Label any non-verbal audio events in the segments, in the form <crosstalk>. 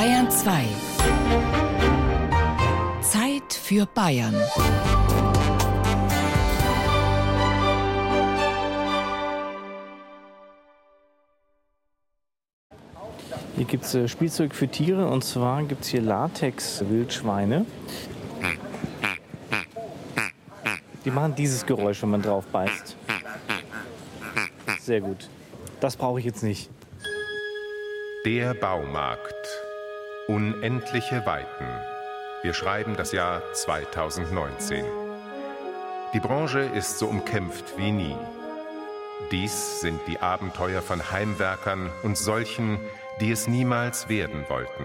Bayern 2. Zeit für Bayern. Hier gibt es äh, Spielzeug für Tiere und zwar gibt es hier Latex-Wildschweine. Die machen dieses Geräusch, wenn man drauf beißt. Sehr gut. Das brauche ich jetzt nicht. Der Baumarkt. Unendliche Weiten. Wir schreiben das Jahr 2019. Die Branche ist so umkämpft wie nie. Dies sind die Abenteuer von Heimwerkern und solchen, die es niemals werden wollten.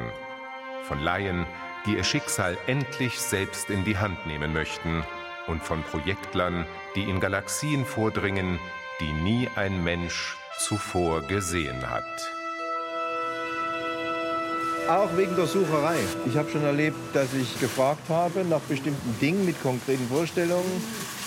Von Laien, die ihr Schicksal endlich selbst in die Hand nehmen möchten. Und von Projektlern, die in Galaxien vordringen, die nie ein Mensch zuvor gesehen hat. Auch wegen der Sucherei. Ich habe schon erlebt, dass ich gefragt habe nach bestimmten Dingen mit konkreten Vorstellungen.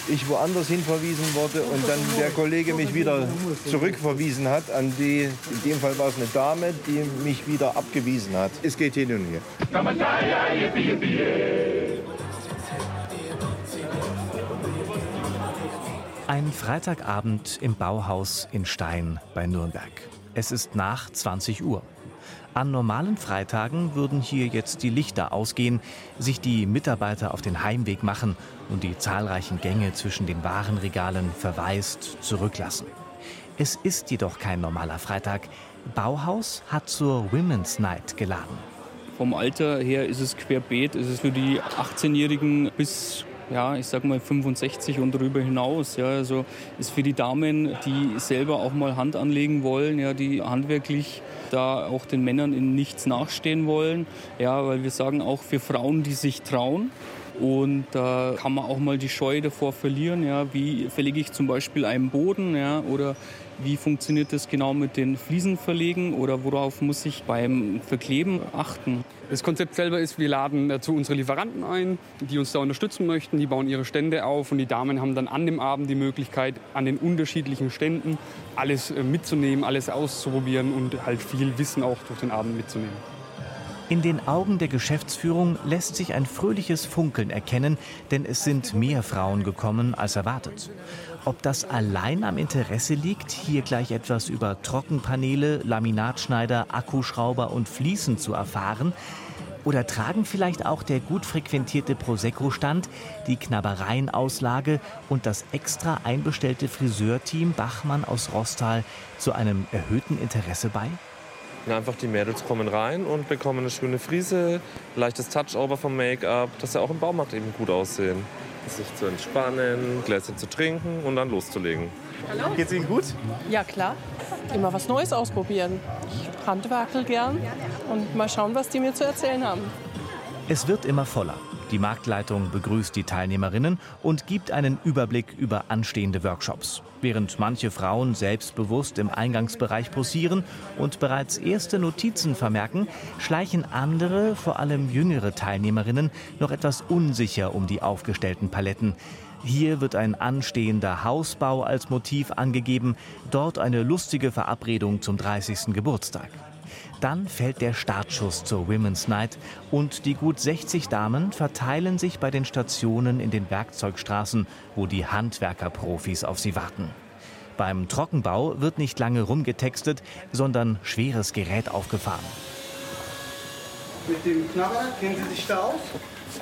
Ich woanders hin verwiesen wurde und dann der Kollege mich wieder zurückverwiesen hat an die, in dem Fall war es eine Dame, die mich wieder abgewiesen hat. Es geht hin und her. Ein Freitagabend im Bauhaus in Stein bei Nürnberg. Es ist nach 20 Uhr. An normalen Freitagen würden hier jetzt die Lichter ausgehen, sich die Mitarbeiter auf den Heimweg machen und die zahlreichen Gänge zwischen den Warenregalen verwaist zurücklassen. Es ist jedoch kein normaler Freitag. Bauhaus hat zur Women's Night geladen. Vom Alter her ist es querbeet. Es ist für die 18-Jährigen bis ja, ich sag mal 65 und darüber hinaus. Ja, also ist für die Damen, die selber auch mal Hand anlegen wollen, ja, die handwerklich da auch den Männern in nichts nachstehen wollen. Ja, weil wir sagen auch für Frauen, die sich trauen. Und da kann man auch mal die Scheu davor verlieren. Ja, wie verlege ich zum Beispiel einen Boden ja, oder wie funktioniert das genau mit den Fliesenverlegen oder worauf muss ich beim Verkleben achten? Das Konzept selber ist, wir laden dazu unsere Lieferanten ein, die uns da unterstützen möchten. Die bauen ihre Stände auf und die Damen haben dann an dem Abend die Möglichkeit, an den unterschiedlichen Ständen alles äh, mitzunehmen, alles auszuprobieren und halt viel Wissen auch durch den Abend mitzunehmen. In den Augen der Geschäftsführung lässt sich ein fröhliches Funkeln erkennen, denn es sind mehr Frauen gekommen als erwartet. Ob das allein am Interesse liegt, hier gleich etwas über Trockenpaneele, Laminatschneider, Akkuschrauber und Fliesen zu erfahren, oder tragen vielleicht auch der gut frequentierte Prosecco-Stand, die Knabbereienauslage und das extra einbestellte Friseurteam Bachmann aus Rostal zu einem erhöhten Interesse bei? Einfach die Mädels kommen rein und bekommen eine schöne Frise, leichtes Touch-Over vom Make-up, dass sie auch im Baumarkt eben gut aussehen sich zu entspannen, Gläschen zu trinken und dann loszulegen. Hallo. Geht's Ihnen gut? Ja, klar. Immer was Neues ausprobieren. Ich handwerkel gern und mal schauen, was die mir zu erzählen haben. Es wird immer voller. Die Marktleitung begrüßt die Teilnehmerinnen und gibt einen Überblick über anstehende Workshops. Während manche Frauen selbstbewusst im Eingangsbereich posieren und bereits erste Notizen vermerken, schleichen andere, vor allem jüngere Teilnehmerinnen, noch etwas unsicher um die aufgestellten Paletten. Hier wird ein anstehender Hausbau als Motiv angegeben, dort eine lustige Verabredung zum 30. Geburtstag. Dann fällt der Startschuss zur Women's Night und die gut 60 Damen verteilen sich bei den Stationen in den Werkzeugstraßen, wo die Handwerkerprofis auf sie warten. Beim Trockenbau wird nicht lange rumgetextet, sondern schweres Gerät aufgefahren. Mit dem Knabber kennen Sie sich da aus?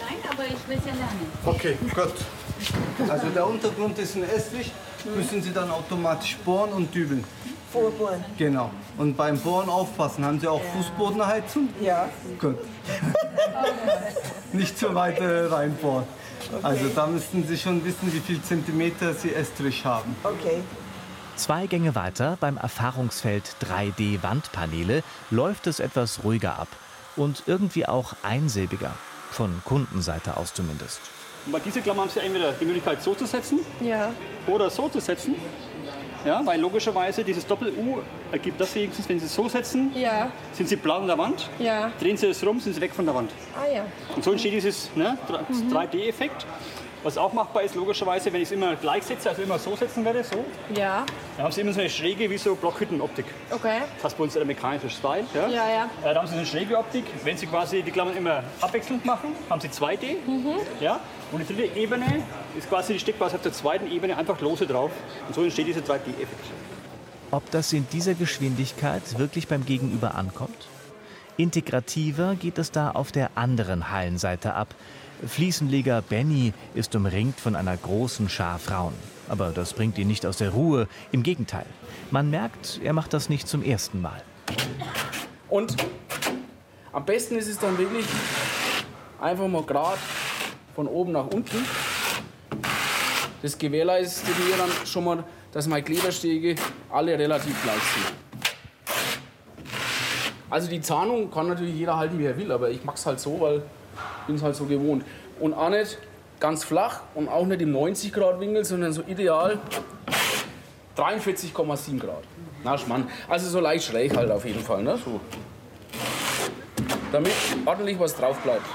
Nein, aber ich will es ja lernen. Okay, gut. Also der Untergrund ist ein Estrich, müssen Sie dann automatisch bohren und dübeln. Vorbohren. Genau. Und beim Bohren aufpassen. Haben Sie auch ja. Fußbodenheizung? Ja. Gut. <laughs> Nicht zu weit äh, reinbohren. Okay. Also da müssten Sie schon wissen, wie viel Zentimeter Sie Estrich haben. Okay. Zwei Gänge weiter beim Erfahrungsfeld 3D-Wandpaneele läuft es etwas ruhiger ab und irgendwie auch einsilbiger, von Kundenseite aus zumindest. Und bei dieser Klammer haben Sie entweder die Möglichkeit so zu setzen ja. oder so zu setzen. Ja, weil logischerweise dieses Doppel-U ergibt das wenigstens, wenn Sie es so setzen, ja. sind Sie blau an der Wand. Ja. Drehen Sie es rum, sind Sie weg von der Wand. Ah ja. Und so entsteht dieses ne, 3D-Effekt. Was auch machbar ist, logischerweise, wenn ich es immer gleich setze, also immer so setzen werde, so, Ja. dann haben Sie immer so eine schräge, wie so Blockhüttenoptik. Okay. Das heißt bei uns der mechanische Style. Ja? Ja, ja. Äh, da haben Sie eine schräge Optik. Wenn Sie quasi die Klammern immer abwechselnd machen, haben Sie 2D. Mhm. Ja? Und die dritte Ebene ist quasi, die steckt quasi auf der zweiten Ebene einfach lose drauf. Und so entsteht dieser 2D-Effekt. Ob das in dieser Geschwindigkeit wirklich beim Gegenüber ankommt? Integrativer geht es da auf der anderen Hallenseite ab. Fliesenleger Benny ist umringt von einer großen Schar Frauen. Aber das bringt ihn nicht aus der Ruhe. Im Gegenteil. Man merkt, er macht das nicht zum ersten Mal. Und am besten ist es dann wirklich einfach mal gerade von oben nach unten. Das gewährleistet mir dann schon mal, dass meine Kleberstege alle relativ gleich sind. Also die Zahnung kann natürlich jeder halten, wie er will, aber ich mache es halt so, weil bin es halt so gewohnt. Und auch nicht ganz flach und auch nicht im 90 Grad Winkel, sondern so ideal 43,7 Grad. Na Schmann. Also so leicht schräg halt auf jeden Fall. Ne? So. Damit ordentlich was drauf bleibt.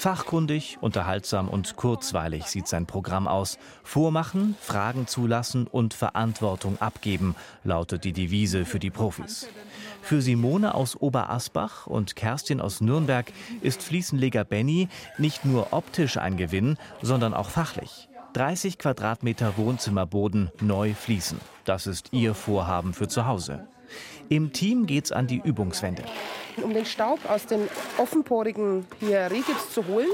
Fachkundig, unterhaltsam und kurzweilig sieht sein Programm aus. Vormachen, Fragen zulassen und Verantwortung abgeben, lautet die Devise für die Profis. Für Simone aus Oberasbach und Kerstin aus Nürnberg ist Fliesenleger Benny nicht nur optisch ein Gewinn, sondern auch fachlich. 30 Quadratmeter Wohnzimmerboden neu fließen. Das ist ihr Vorhaben für zu Hause. Im Team geht's an die Übungswände. Um den Staub aus den offenporigen hier Rehgips zu holen,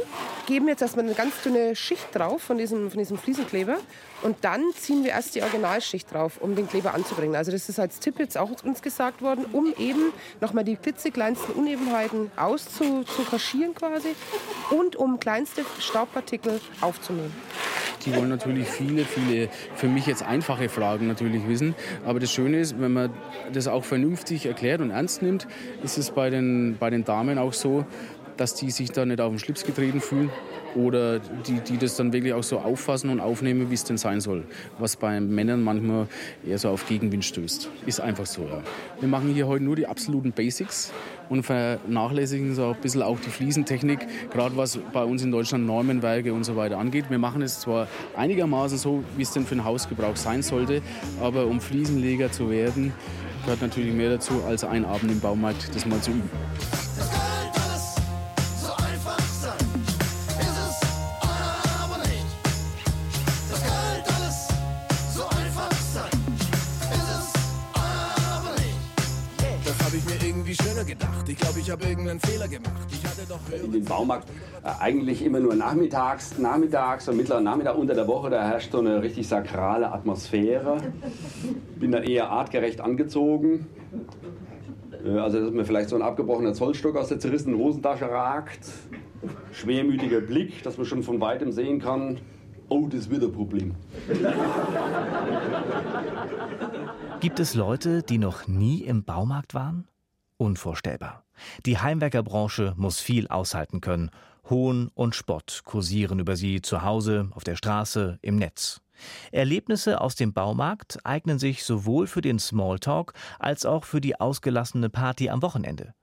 geben wir jetzt erstmal eine ganz dünne Schicht drauf von diesem, von diesem Fliesenkleber. Und dann ziehen wir erst die Originalschicht drauf, um den Kleber anzubringen. Also das ist als Tipp jetzt auch uns gesagt worden, um eben nochmal die klitzekleinsten Unebenheiten auszukaschieren quasi und um kleinste Staubpartikel aufzunehmen. Die wollen natürlich viele, viele für mich jetzt einfache Fragen natürlich wissen. Aber das Schöne ist, wenn man das auch vernünftig erklärt und ernst nimmt, ist es bei den, bei den Damen auch so, dass die sich da nicht auf den Schlips getreten fühlen oder die, die das dann wirklich auch so auffassen und aufnehmen, wie es denn sein soll. Was bei Männern manchmal eher so auf Gegenwind stößt. Ist einfach so, ja. Wir machen hier heute nur die absoluten Basics und vernachlässigen so ein bisschen auch die Fliesentechnik, gerade was bei uns in Deutschland Normenwerke und so weiter angeht. Wir machen es zwar einigermaßen so, wie es denn für den Hausgebrauch sein sollte, aber um Fliesenleger zu werden, gehört natürlich mehr dazu, als ein Abend im Baumarkt das mal zu üben. Ich habe irgendeinen Fehler gemacht. Ich hatte doch in den Baumarkt äh, eigentlich immer nur nachmittags, nachmittags und mittleren Nachmittag unter der Woche, da herrscht so eine richtig sakrale Atmosphäre. Bin da eher artgerecht angezogen. Äh, Also, dass mir vielleicht so ein abgebrochener Zollstock aus der zerrissenen Hosentasche ragt. Schwermütiger Blick, dass man schon von weitem sehen kann. Oh, das wird ein Problem. Gibt es Leute, die noch nie im Baumarkt waren? Unvorstellbar. Die Heimwerkerbranche muss viel aushalten können. Hohn und Spott kursieren über sie zu Hause, auf der Straße, im Netz. Erlebnisse aus dem Baumarkt eignen sich sowohl für den Smalltalk als auch für die ausgelassene Party am Wochenende.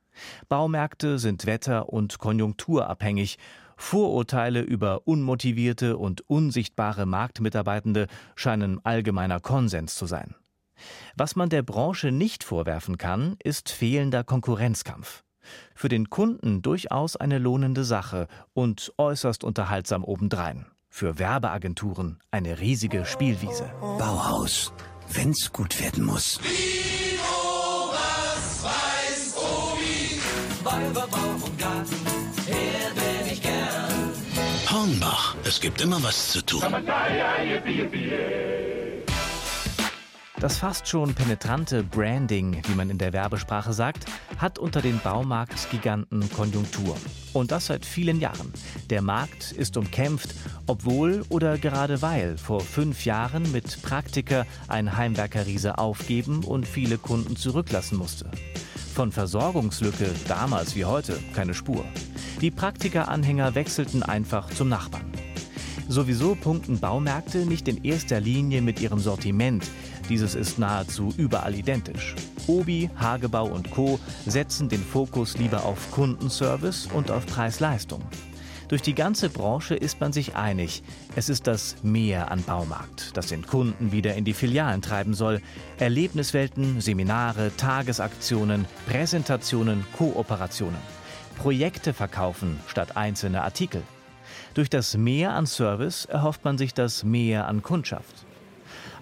Baumärkte sind wetter- und konjunkturabhängig. Vorurteile über unmotivierte und unsichtbare Marktmitarbeitende scheinen allgemeiner Konsens zu sein. Was man der Branche nicht vorwerfen kann, ist fehlender Konkurrenzkampf. Für den Kunden durchaus eine lohnende Sache und äußerst unterhaltsam obendrein. Für Werbeagenturen eine riesige Spielwiese. Bauhaus, wenn's gut werden muss. was weiß Obi? Weiberbauch und Garten, her bin ich gern. Hornbach, es gibt immer was zu tun. Das fast schon penetrante Branding, wie man in der Werbesprache sagt, hat unter den Baumarktgiganten Konjunktur. Und das seit vielen Jahren. Der Markt ist umkämpft, obwohl oder gerade weil vor fünf Jahren mit Praktiker ein Heimwerkerriese aufgeben und viele Kunden zurücklassen musste. Von Versorgungslücke damals wie heute keine Spur. Die Praktiker-Anhänger wechselten einfach zum Nachbarn. Sowieso punkten Baumärkte nicht in erster Linie mit ihrem Sortiment. Dieses ist nahezu überall identisch. Obi, Hagebau und Co. setzen den Fokus lieber auf Kundenservice und auf Preis-Leistung. Durch die ganze Branche ist man sich einig, es ist das Mehr an Baumarkt, das den Kunden wieder in die Filialen treiben soll. Erlebniswelten, Seminare, Tagesaktionen, Präsentationen, Kooperationen. Projekte verkaufen statt einzelne Artikel. Durch das Mehr an Service erhofft man sich das Mehr an Kundschaft.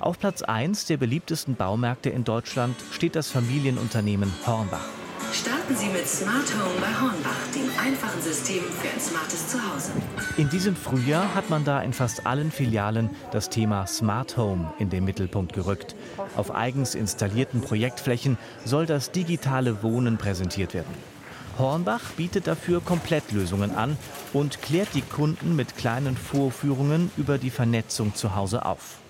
Auf Platz 1 der beliebtesten Baumärkte in Deutschland steht das Familienunternehmen Hornbach. Starten Sie mit Smart Home bei Hornbach, dem einfachen System für ein smartes Zuhause. In diesem Frühjahr hat man da in fast allen Filialen das Thema Smart Home in den Mittelpunkt gerückt. Auf eigens installierten Projektflächen soll das digitale Wohnen präsentiert werden. Hornbach bietet dafür Komplettlösungen an und klärt die Kunden mit kleinen Vorführungen über die Vernetzung zu Hause auf.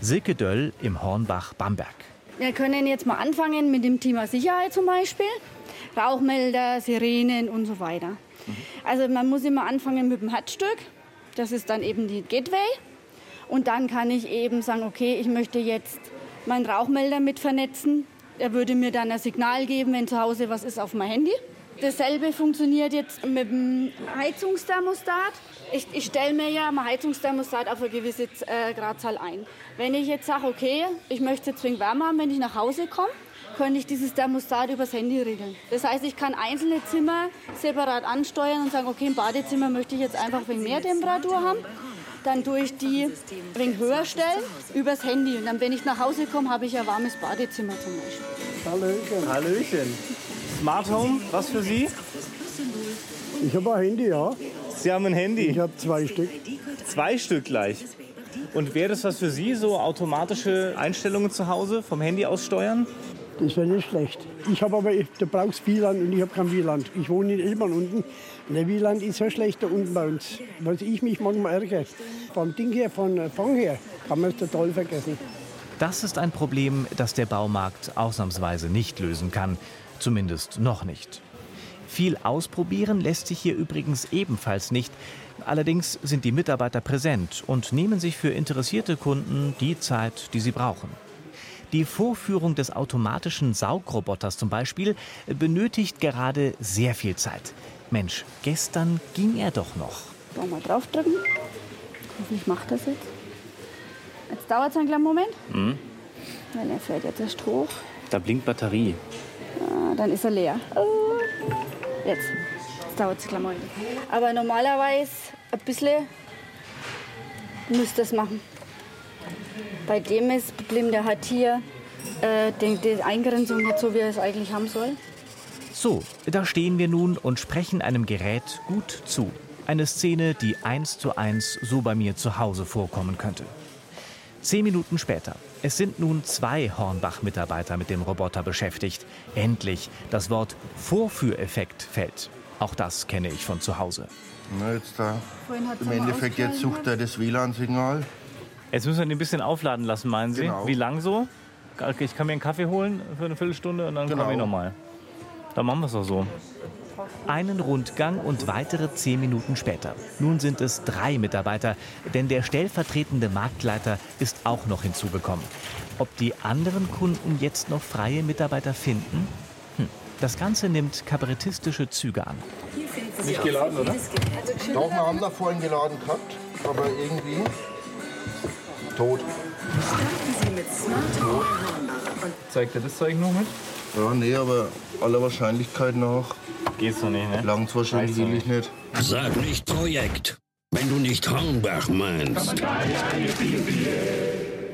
Silke Döll im Hornbach Bamberg. Wir können jetzt mal anfangen mit dem Thema Sicherheit zum Beispiel. Rauchmelder, Sirenen und so weiter. Also man muss immer anfangen mit dem Herzstück. Das ist dann eben die Gateway. Und dann kann ich eben sagen, okay, ich möchte jetzt meinen Rauchmelder mit vernetzen. Er würde mir dann ein Signal geben, wenn zu Hause was ist auf mein Handy. Dasselbe funktioniert jetzt mit dem Heizungsthermostat. Ich, ich stelle mir ja mein Heizungsthermostat auf eine gewisse äh, Gradzahl ein. Wenn ich jetzt sage, okay, ich möchte jetzt wegen Wärme haben, wenn ich nach Hause komme, könnte ich dieses Thermostat übers Handy regeln. Das heißt, ich kann einzelne Zimmer separat ansteuern und sagen, okay, im Badezimmer möchte ich jetzt einfach wegen mehr Temperatur haben. Dann tue ich die wegen höher stellen übers Handy. Und dann, wenn ich nach Hause komme, habe ich ein warmes Badezimmer zum Beispiel. Hallöchen. Hallöchen. Smart Home, was für Sie? Ich habe ein Handy, ja. Sie haben ein Handy? Ich habe zwei Stück. Zwei Stück gleich. Und wäre das was für Sie, so automatische Einstellungen zu Hause vom Handy aus steuern? Das wäre nicht schlecht. Ich habe aber, du brauchst WLAN und ich habe kein WLAN. Ich wohne in Ilman unten. Und der WLAN ist so schlecht da unten bei uns. Was ich mich manchmal ärgere. Vom Ding her, von Fang her, kann man es total vergessen. Das ist ein Problem, das der Baumarkt ausnahmsweise nicht lösen kann. Zumindest noch nicht. Viel ausprobieren lässt sich hier übrigens ebenfalls nicht. Allerdings sind die Mitarbeiter präsent und nehmen sich für interessierte Kunden die Zeit, die sie brauchen. Die Vorführung des automatischen Saugroboters zum Beispiel benötigt gerade sehr viel Zeit. Mensch, gestern ging er doch noch. So, mal draufdrücken. Hoffentlich macht das jetzt. Jetzt dauert es einen kleinen Moment. Hm? Weil er fährt jetzt erst hoch. Da blinkt Batterie. Ah, dann ist er leer. Oh. Jetzt. Jetzt dauert es Moment. Aber normalerweise ein bisschen müsste es machen. Bei dem ist das Problem, der hat hier äh, die, die Eingrenzung nicht so, wie er es eigentlich haben soll. So, da stehen wir nun und sprechen einem Gerät gut zu. Eine Szene, die eins zu eins so bei mir zu Hause vorkommen könnte. Zehn Minuten später. Es sind nun zwei Hornbach-Mitarbeiter mit dem Roboter beschäftigt. Endlich, das Wort Vorführeffekt fällt. Auch das kenne ich von zu Hause. Na, jetzt da. Im Endeffekt jetzt sucht er das WLAN-Signal. Jetzt müssen wir ihn ein bisschen aufladen lassen, meinen Sie? Genau. Wie lang so? Okay, Ich kann mir einen Kaffee holen für eine Viertelstunde und dann Genau. komme ich nochmal. Dann machen wir es doch so. Einen Rundgang und weitere zehn Minuten später. Nun sind es drei Mitarbeiter, denn der stellvertretende Marktleiter ist auch noch hinzugekommen. Ob die anderen Kunden jetzt noch freie Mitarbeiter finden? Hm. Das Ganze nimmt kabarettistische Züge an. Nicht geladen, oder? Doch, wir haben da vorhin geladen gehabt, aber irgendwie tot. Starten Sie mit Smart Zeigt er das Zeug noch mit? Ja, nee, aber aller Wahrscheinlichkeit nach Geht's doch nicht, ne? langt wahrscheinlich Reicht's doch wirklich nicht. Sag nicht Projekt, wenn du nicht Hornbach meinst.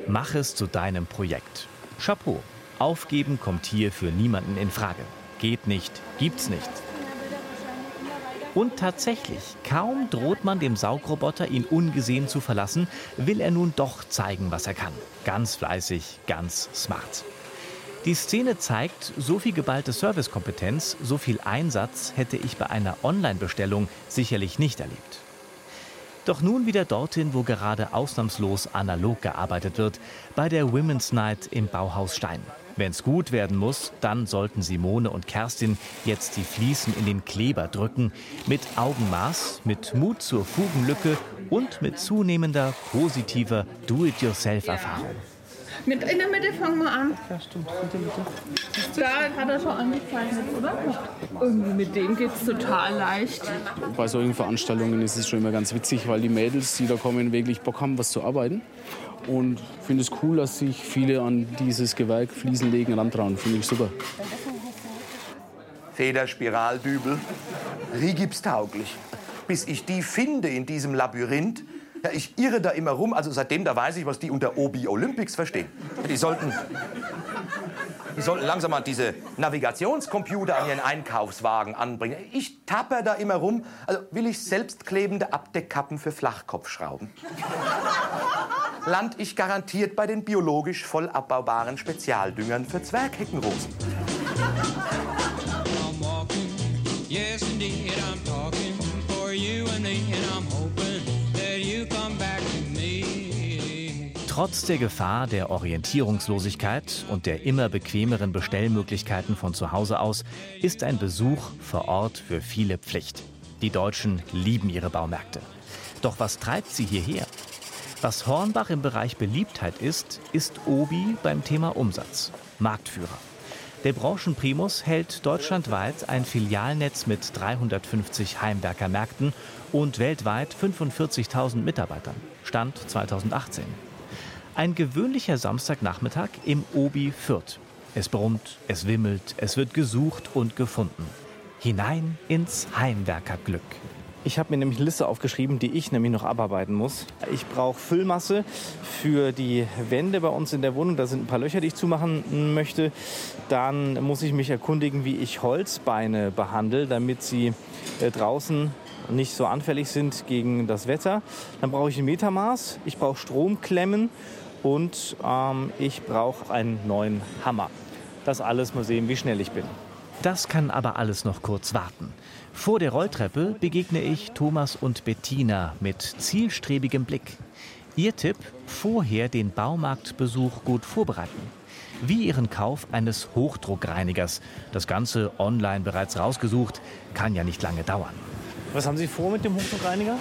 Mach es zu deinem Projekt. Chapeau. Aufgeben kommt hier für niemanden in Frage. Geht nicht, gibt's nicht. Und tatsächlich, kaum droht man dem Saugroboter, ihn ungesehen zu verlassen, will er nun doch zeigen, was er kann. Ganz fleißig, ganz smart. Die Szene zeigt, so viel geballte Servicekompetenz, so viel Einsatz hätte ich bei einer Online-Bestellung sicherlich nicht erlebt. Doch nun wieder dorthin, wo gerade ausnahmslos analog gearbeitet wird, bei der Women's Night im Bauhaus Stein. Wenn's gut werden muss, dann sollten Simone und Kerstin jetzt die Fliesen in den Kleber drücken. Mit Augenmaß, mit Mut zur Fugenlücke und mit zunehmender positiver Do-it-yourself-Erfahrung. Mit, in der Mitte fangen wir an. Ja, stimmt. Bitte, bitte. Da hat er schon angezeichnet, oder? Irgendwie mit dem geht es total leicht. Bei solchen Veranstaltungen ist es schon immer ganz witzig, weil die Mädels, die da kommen, wirklich Bock haben, was zu arbeiten. Und ich finde es cool, dass sich viele an dieses Gewerk Fliesenlegen rantrauen. Finde ich super. Federspiraldübel, rigipstauglich. Bis ich die finde in diesem Labyrinth. Ja, ich irre da immer rum, also seitdem da weiß ich, was die unter Obi Olympics verstehen. Die sollten, die sollten langsam mal diese Navigationscomputer an ihren Einkaufswagen anbringen. Ich tapper da immer rum, also will ich selbstklebende Abdeckkappen für Flachkopfschrauben. Land ich garantiert bei den biologisch voll abbaubaren Spezialdüngern für Zwergheckenrosen. Trotz der Gefahr der Orientierungslosigkeit und der immer bequemeren Bestellmöglichkeiten von zu Hause aus ist ein Besuch vor Ort für viele Pflicht. Die Deutschen lieben ihre Baumärkte. Doch was treibt sie hierher? Was Hornbach im Bereich Beliebtheit ist, ist Obi beim Thema Umsatz. Marktführer. Der Branchenprimus hält deutschlandweit ein Filialnetz mit 350 Heimwerkermärkten und weltweit 45.000 Mitarbeitern. Stand 2018. Ein gewöhnlicher Samstagnachmittag im Obi Fürth. Es brummt, es wimmelt, es wird gesucht und gefunden. Hinein ins Heimwerkerglück. Ich habe mir nämlich eine Liste aufgeschrieben, die ich nämlich noch abarbeiten muss. Ich brauche Füllmasse für die Wände bei uns in der Wohnung. Da sind ein paar Löcher, die ich zumachen möchte. Dann muss ich mich erkundigen, wie ich Holzbeine behandle, damit sie äh, draußen nicht so anfällig sind gegen das Wetter. Dann brauche ich ein Metermaß, ich brauche Stromklemmen und ähm, ich brauche einen neuen Hammer. Das alles mal sehen, wie schnell ich bin. Das kann aber alles noch kurz warten. Vor der Rolltreppe begegne ich Thomas und Bettina mit zielstrebigem Blick. Ihr Tipp, vorher den Baumarktbesuch gut vorbereiten. Wie ihren Kauf eines Hochdruckreinigers. Das Ganze online bereits rausgesucht, kann ja nicht lange dauern. Was haben Sie vor mit dem Hochdruckreiniger?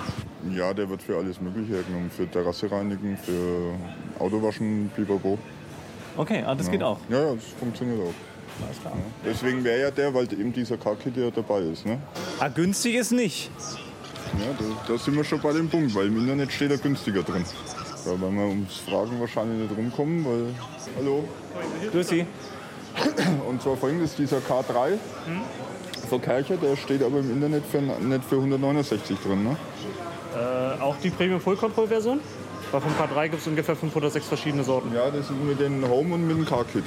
Ja, der wird für alles Mögliche hergenommen. Für Terrasse reinigen, für Autowaschen, pipapo. Okay, ah, das ja. geht auch. Ja, ja, das funktioniert auch. Alles klar. Ja. Deswegen wäre ja der, weil eben dieser K-Kit ja dabei ist. Ne? Ah, günstig ist nicht. Ja, da, da sind wir schon bei dem Punkt, weil im Internet steht er günstiger drin. Da werden wir ums Fragen wahrscheinlich nicht rumkommen, weil... Hallo? Grüß Sie. Und zwar folgendes, dieser K3 hm? von Kercher, der steht aber im Internet für, nicht für 169 drin. Ne? Äh, auch die Premium Full Control Version? Weil vom K3 gibt es ungefähr 5 oder 6 verschiedene Sorten. Ja, das ist mit dem Home und mit dem Car-Kit.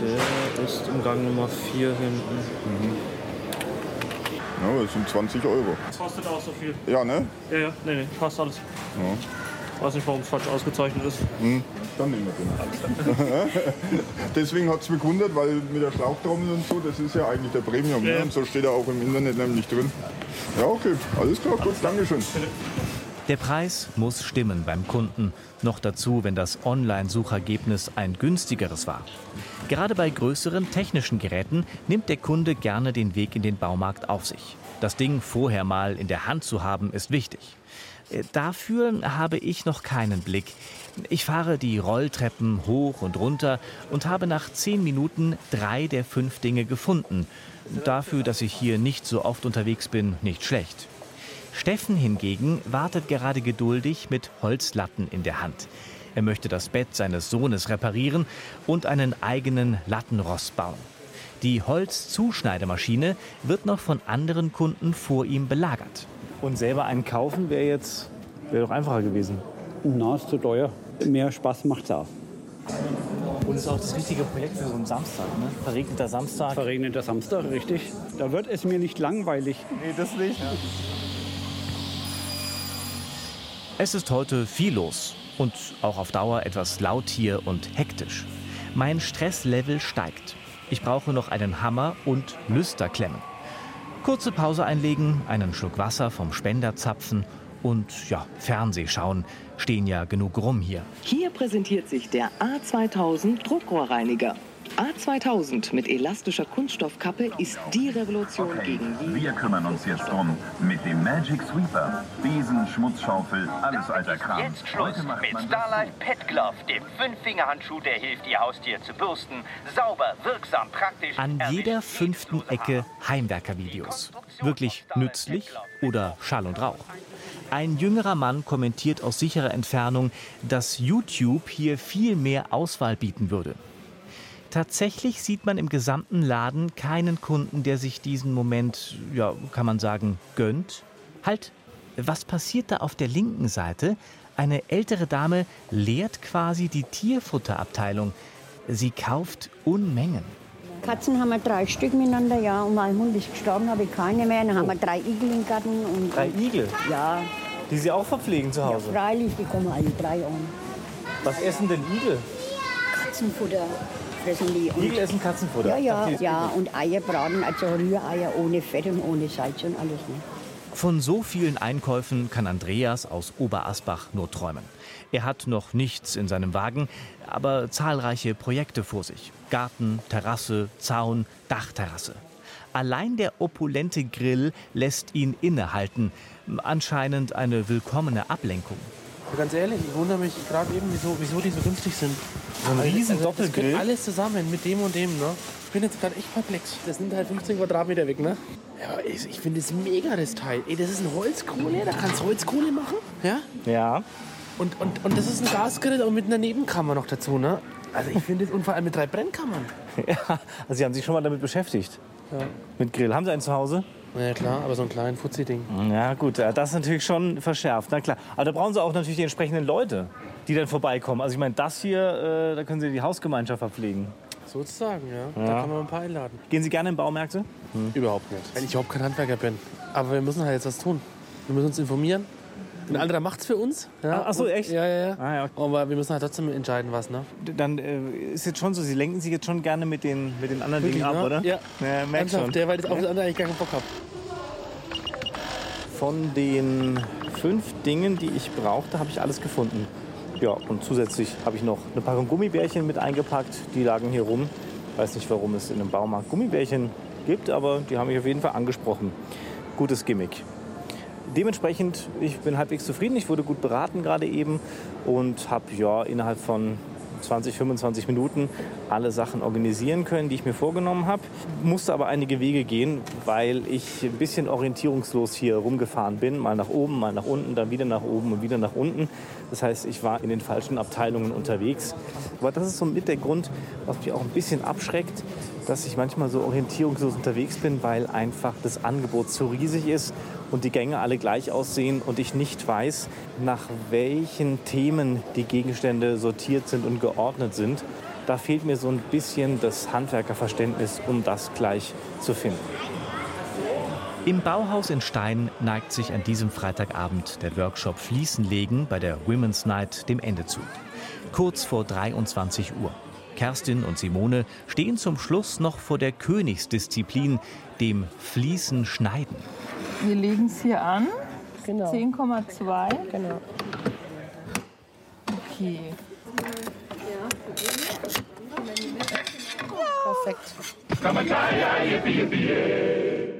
Der ist im Gang Nummer 4 hinten. Mhm. Ja, das sind 20 Euro. Das kostet auch so viel. Ja, ne? Ja, ja, nee, nee, passt alles. Ja. Weiß nicht, warum es falsch ausgezeichnet ist. Hm, dann nehmen wir den. Deswegen hat es mich gewundert, weil mit der Schlauchtrommel und so, das ist ja eigentlich der Premium. Ja. Ne? Und so steht er auch im Internet nämlich drin. Ja, okay, alles klar, gut, Dankeschön. Der Preis muss stimmen beim Kunden. Noch dazu, wenn das Online-Suchergebnis ein günstigeres war. Gerade bei größeren technischen Geräten nimmt der Kunde gerne den Weg in den Baumarkt auf sich. Das Ding vorher mal in der Hand zu haben, ist wichtig. Äh, Dafür habe ich noch keinen Blick. Ich fahre die Rolltreppen hoch und runter und habe nach zehn Minuten drei der fünf Dinge gefunden. Dafür, dass ich hier nicht so oft unterwegs bin, nicht schlecht. Steffen hingegen wartet gerade geduldig mit Holzlatten in der Hand. Er möchte das Bett seines Sohnes reparieren und einen eigenen Lattenrost bauen. Die Holzzuschneidemaschine wird noch von anderen Kunden vor ihm belagert. Und selber einen kaufen wäre jetzt wäre doch einfacher gewesen. Na, ist zu teuer. Mehr Spaß macht's auch. Und ist auch das richtige Projekt für so einen Samstag, ne? Verregneter Samstag. Verregneter Samstag, richtig. Da wird es mir nicht langweilig. Nee, das nicht. Es ist heute viel los und auch auf Dauer etwas laut hier und hektisch. Mein Stresslevel steigt. Ich brauche noch einen Hammer und Lüsterklemmen. Kurze Pause einlegen, einen Schluck Wasser vom Spender zapfen und ja, Fernseh schauen. Stehen ja genug rum hier. Hier präsentiert sich der A2000 Druckrohrreiniger. A2000 mit elastischer Kunststoffkappe ist die Revolution gegen die... Wir kümmern uns jetzt drum. Mit dem Magic Sweeper. Besen, Schmutzschaufel, alles alter Kram. Jetzt Schluss mit Starlight Pet Glove, dem Fünf-Finger-Handschuh, der hilft, Ihr Haustier zu bürsten. Sauber, wirksam, praktisch. An jeder fünften Ecke Heimwerkervideos. Wirklich nützlich oder Schall und Rauch. Ein jüngerer Mann kommentiert aus sicherer Entfernung, dass YouTube hier viel mehr Auswahl bieten würde. Tatsächlich sieht man im gesamten Laden keinen Kunden, der sich diesen Moment, ja, kann man sagen, gönnt. Halt, was passiert da auf der linken Seite? Eine ältere Dame leert quasi die Tierfutterabteilung. Sie kauft Unmengen. Katzen haben wir drei Stück miteinander, ja. Und mein Hund ist gestorben, habe ich keine mehr. Dann haben wir drei Igel im Garten. Und, Drei Igel? Ja. Die Sie auch verpflegen zu ja, Hause? freilich, die kommen alle drei an. Was essen denn Igel? Katzenfutter fressen die. Und Igel essen Katzenfutter? Ja, ja, ja. Und Eier braten, also Rühreier ohne Fett und ohne Salz und alles. Ne? Von so vielen Einkäufen kann Andreas aus Oberasbach nur träumen. Er hat noch nichts in seinem Wagen, aber zahlreiche Projekte vor sich. Garten, Terrasse, Zaun, Dachterrasse. Allein der opulente Grill lässt ihn innehalten. Anscheinend eine willkommene Ablenkung. Ganz ehrlich, ich wundere mich gerade eben, wieso, wieso die so günstig sind. So ein riesen Das Doppelgrill? gehört alles zusammen mit dem und dem, ne? Ich bin jetzt gerade echt perplex. Das nimmt halt 15 Quadratmeter weg, ne? Ja, aber ich, ich finde das mega, das Teil. Ey, das ist eine Holzkohle, da kannst du Holzkohle machen, ja? Ja. Und, und, und das ist ein Gasgrill und mit einer Nebenkammer noch dazu, ne? Also ich finde das, und vor allem mit drei Brennkammern. <laughs> Ja, also Sie haben sich schon mal damit beschäftigt. Ja. Mit Grill. Haben Sie einen zu Hause? Ja klar, aber so ein kleines Fuzzi-Ding. Ja gut, äh, das ist natürlich schon verschärft. Na klar. Aber da brauchen Sie auch natürlich die entsprechenden Leute, die dann vorbeikommen. Also ich meine, das hier, äh, da können Sie die Hausgemeinschaft verpflegen. Sozusagen, ja. Ja. Da kann man ein paar einladen. Gehen Sie gerne in Baumärkte? Überhaupt nicht. Weil ich überhaupt kein Handwerker bin. Aber wir müssen halt jetzt was tun. Wir müssen uns informieren. Ein anderer macht's für uns. Ja. Ach so, echt? Ja, ja, ja. Ah, ja. Aber wir müssen halt trotzdem entscheiden, was, ne? Dann äh, ist jetzt schon so, Sie lenken sich jetzt schon gerne mit den, mit den anderen Wirklich, Dingen ab, ne? oder? Ja. ja merk schon. der, weil ich auf das andere eigentlich gar keinen Bock habe. Von den fünf Dingen, die ich brauchte, habe ich alles gefunden. Ja, und zusätzlich habe ich noch eine Packung Gummibärchen mit eingepackt. Die lagen hier rum. Weiß nicht, warum es in einem Baumarkt Gummibärchen gibt, aber die haben mich auf jeden Fall angesprochen. Gutes Gimmick. Dementsprechend, ich bin halbwegs zufrieden. Ich wurde gut beraten gerade eben und habe ja innerhalb von 20, 25 Minuten alle Sachen organisieren können, die ich mir vorgenommen habe. Musste aber einige Wege gehen, weil ich ein bisschen orientierungslos hier rumgefahren bin. Mal nach oben, mal nach unten, dann wieder nach oben und wieder nach unten. Das heißt, ich war in den falschen Abteilungen unterwegs. Aber das ist so mit der Grund, was mich auch ein bisschen abschreckt, dass ich manchmal so orientierungslos unterwegs bin, weil einfach das Angebot zu riesig ist und die Gänge alle gleich aussehen und ich nicht weiß, nach welchen Themen die Gegenstände sortiert sind und geordnet sind. Da fehlt mir so ein bisschen das Handwerkerverständnis, um das gleich zu finden. Im Bauhaus in Stein neigt sich an diesem Freitagabend der Workshop Fliesenlegen bei der Women's Night dem Ende zu. Kurz vor 23 Uhr. Kerstin und Simone stehen zum Schluss noch vor der Königsdisziplin, dem Fliesenschneiden. Wir legen es hier an. Genau. 10,2. Genau. Okay. Perfekt.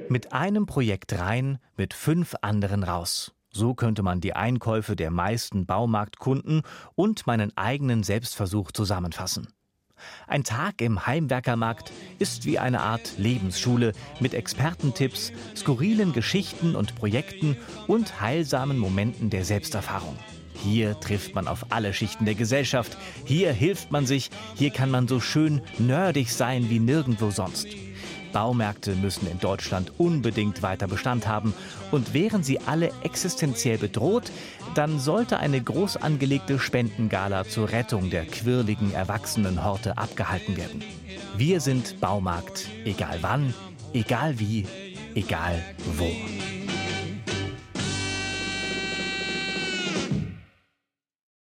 Mit einem Projekt rein, mit fünf anderen raus. So könnte man die Einkäufe der meisten Baumarktkunden und meinen eigenen Selbstversuch zusammenfassen. Ein Tag im Heimwerkermarkt ist wie eine Art Lebensschule mit Expertentipps, skurrilen Geschichten und Projekten und heilsamen Momenten der Selbsterfahrung. Hier trifft man auf alle Schichten der Gesellschaft, hier hilft man sich, hier kann man so schön nerdig sein wie nirgendwo sonst. Baumärkte müssen in Deutschland unbedingt weiter Bestand haben. Und wären sie alle existenziell bedroht, dann sollte eine groß angelegte Spendengala zur Rettung der quirligen Erwachsenenhorte abgehalten werden. Wir sind Baumarkt, egal wann, egal wie, egal wo.